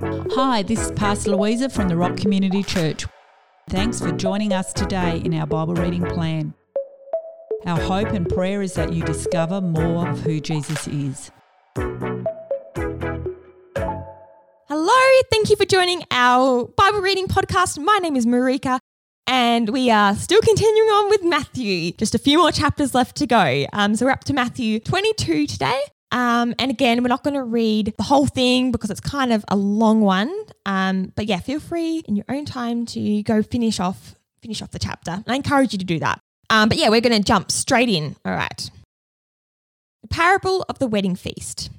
Hi, this is Pastor Louisa from the Rock Community Church. Thanks for joining us today in our Bible reading plan. Our hope and prayer is that you discover more of who Jesus is. Hello, thank you for joining our Bible reading podcast. My name is Marika, and we are still continuing on with Matthew. Just a few more chapters left to go. Um, so we're up to Matthew 22 today. Um, and again, we're not going to read the whole thing because it's kind of a long one. Um, but yeah, feel free in your own time to go finish off finish off the chapter. And I encourage you to do that. Um, but yeah, we're going to jump straight in. All right. The parable of the wedding feast.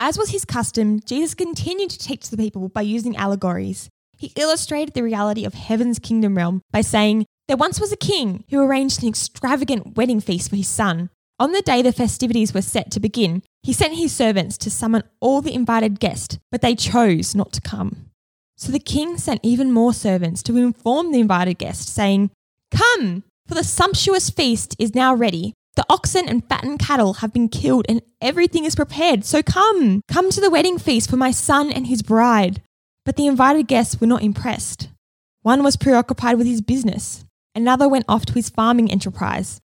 As was his custom, Jesus continued to teach the people by using allegories. He illustrated the reality of heaven's kingdom realm by saying, There once was a king who arranged an extravagant wedding feast for his son. On the day the festivities were set to begin, he sent his servants to summon all the invited guests, but they chose not to come. So the king sent even more servants to inform the invited guests, saying, Come, for the sumptuous feast is now ready. The oxen and fattened cattle have been killed and everything is prepared. So come, come to the wedding feast for my son and his bride. But the invited guests were not impressed. One was preoccupied with his business, another went off to his farming enterprise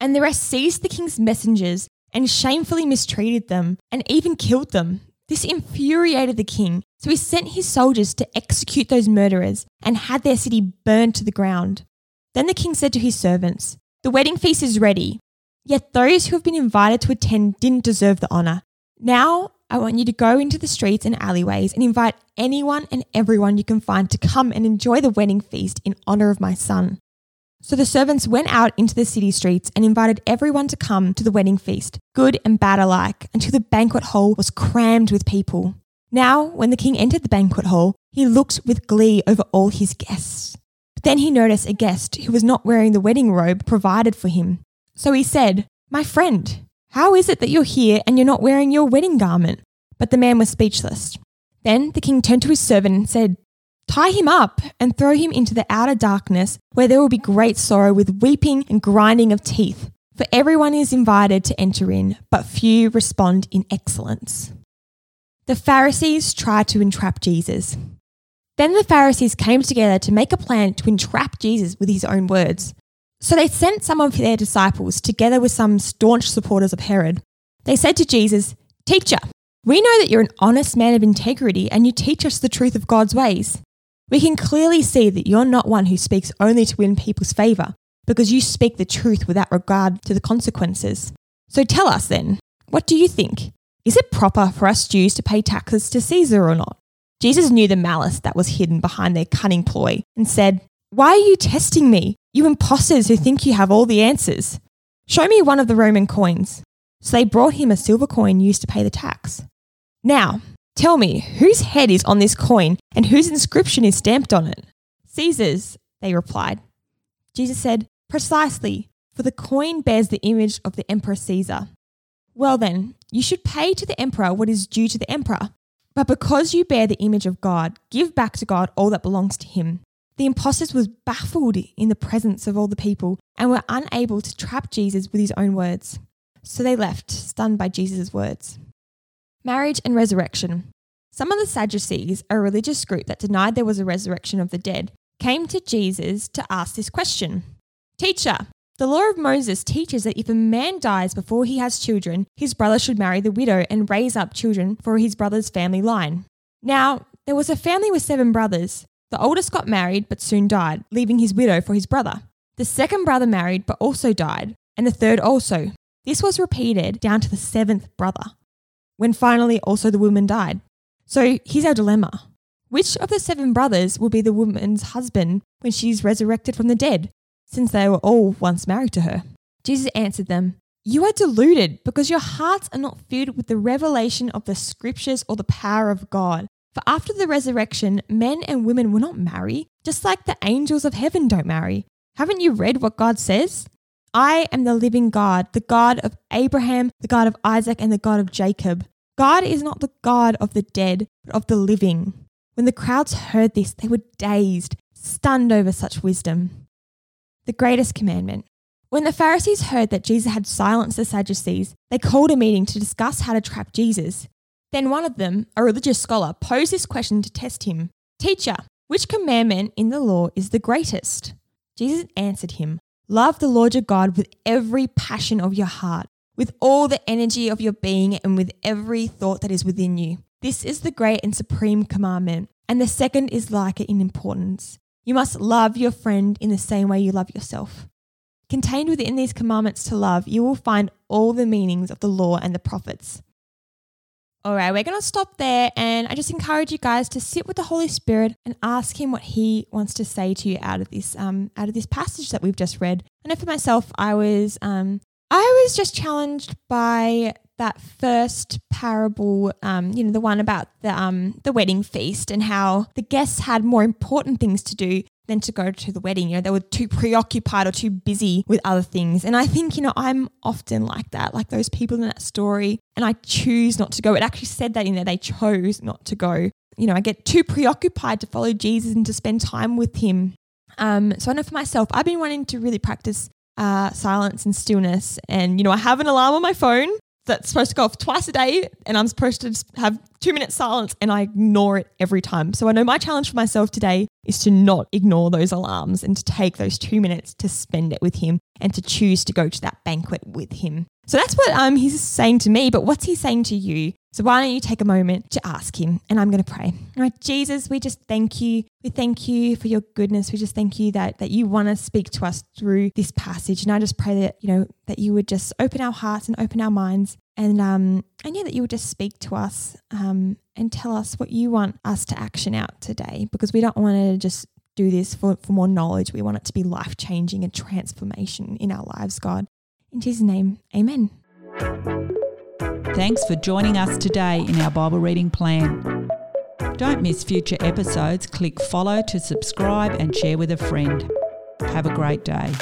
and the rest seized the king's messengers and shamefully mistreated them and even killed them. This infuriated the king, so he sent his soldiers to execute those murderers and had their city burned to the ground. Then the king said to his servants, The wedding feast is ready, yet those who have been invited to attend didn't deserve the honour. Now I want you to go into the streets and alleyways and invite anyone and everyone you can find to come and enjoy the wedding feast in honour of my son. So the servants went out into the city streets and invited everyone to come to the wedding feast, good and bad alike, until the banquet hall was crammed with people. Now, when the king entered the banquet hall, he looked with glee over all his guests. But then he noticed a guest who was not wearing the wedding robe provided for him. So he said, My friend, how is it that you're here and you're not wearing your wedding garment? But the man was speechless. Then the king turned to his servant and said, Tie him up and throw him into the outer darkness, where there will be great sorrow with weeping and grinding of teeth. For everyone is invited to enter in, but few respond in excellence. The Pharisees tried to entrap Jesus. Then the Pharisees came together to make a plan to entrap Jesus with his own words. So they sent some of their disciples together with some staunch supporters of Herod. They said to Jesus, Teacher, we know that you're an honest man of integrity and you teach us the truth of God's ways. We can clearly see that you're not one who speaks only to win people's favour, because you speak the truth without regard to the consequences. So tell us then, what do you think? Is it proper for us Jews to pay taxes to Caesar or not? Jesus knew the malice that was hidden behind their cunning ploy and said, Why are you testing me, you impostors who think you have all the answers? Show me one of the Roman coins. So they brought him a silver coin used to pay the tax. Now, Tell me, whose head is on this coin and whose inscription is stamped on it? Caesar's, they replied. Jesus said, Precisely, for the coin bears the image of the Emperor Caesar. Well then, you should pay to the emperor what is due to the emperor. But because you bear the image of God, give back to God all that belongs to him. The impostors was baffled in the presence of all the people and were unable to trap Jesus with his own words. So they left, stunned by Jesus' words. Marriage and resurrection. Some of the Sadducees, a religious group that denied there was a resurrection of the dead, came to Jesus to ask this question Teacher, the law of Moses teaches that if a man dies before he has children, his brother should marry the widow and raise up children for his brother's family line. Now, there was a family with seven brothers. The oldest got married but soon died, leaving his widow for his brother. The second brother married but also died, and the third also. This was repeated down to the seventh brother when finally also the woman died. So here's our dilemma. Which of the seven brothers will be the woman's husband when she's resurrected from the dead, since they were all once married to her? Jesus answered them, You are deluded because your hearts are not filled with the revelation of the scriptures or the power of God. For after the resurrection, men and women will not marry, just like the angels of heaven don't marry. Haven't you read what God says? I am the living God, the God of Abraham, the God of Isaac, and the God of Jacob. God is not the God of the dead, but of the living. When the crowds heard this, they were dazed, stunned over such wisdom. The greatest commandment. When the Pharisees heard that Jesus had silenced the Sadducees, they called a meeting to discuss how to trap Jesus. Then one of them, a religious scholar, posed this question to test him Teacher, which commandment in the law is the greatest? Jesus answered him Love the Lord your God with every passion of your heart, with all the energy of your being, and with every thought that is within you. This is the great and supreme commandment. And the second is like it in importance. You must love your friend in the same way you love yourself. Contained within these commandments to love, you will find all the meanings of the law and the prophets. All right, we're going to stop there. And I just encourage you guys to sit with the Holy Spirit and ask Him what He wants to say to you out of this, um, out of this passage that we've just read. I know for myself, I was, um, I was just challenged by that first parable, um, you know, the one about the um, the wedding feast and how the guests had more important things to do than to go to the wedding. You know, they were too preoccupied or too busy with other things. And I think, you know, I'm often like that, like those people in that story, and I choose not to go. It actually said that in there, they chose not to go. You know, I get too preoccupied to follow Jesus and to spend time with him. Um, so I know for myself, I've been wanting to really practice uh, silence and stillness. And, you know, I have an alarm on my phone that's supposed to go off twice a day and I'm supposed to have two minutes silence and I ignore it every time. So I know my challenge for myself today is to not ignore those alarms and to take those two minutes to spend it with him and to choose to go to that banquet with him. So that's what um, he's saying to me, but what's he saying to you? So why don't you take a moment to ask him? And I'm going to pray. All right, Jesus, we just thank you. We thank you for your goodness. We just thank you that that you want to speak to us through this passage. And I just pray that, you know, that you would just open our hearts and open our minds and um and yeah, that you would just speak to us um and tell us what you want us to action out today because we don't want to just do this for, for more knowledge. We want it to be life changing and transformation in our lives, God. In Jesus' name, amen. Thanks for joining us today in our Bible reading plan. Don't miss future episodes. Click follow to subscribe and share with a friend. Have a great day.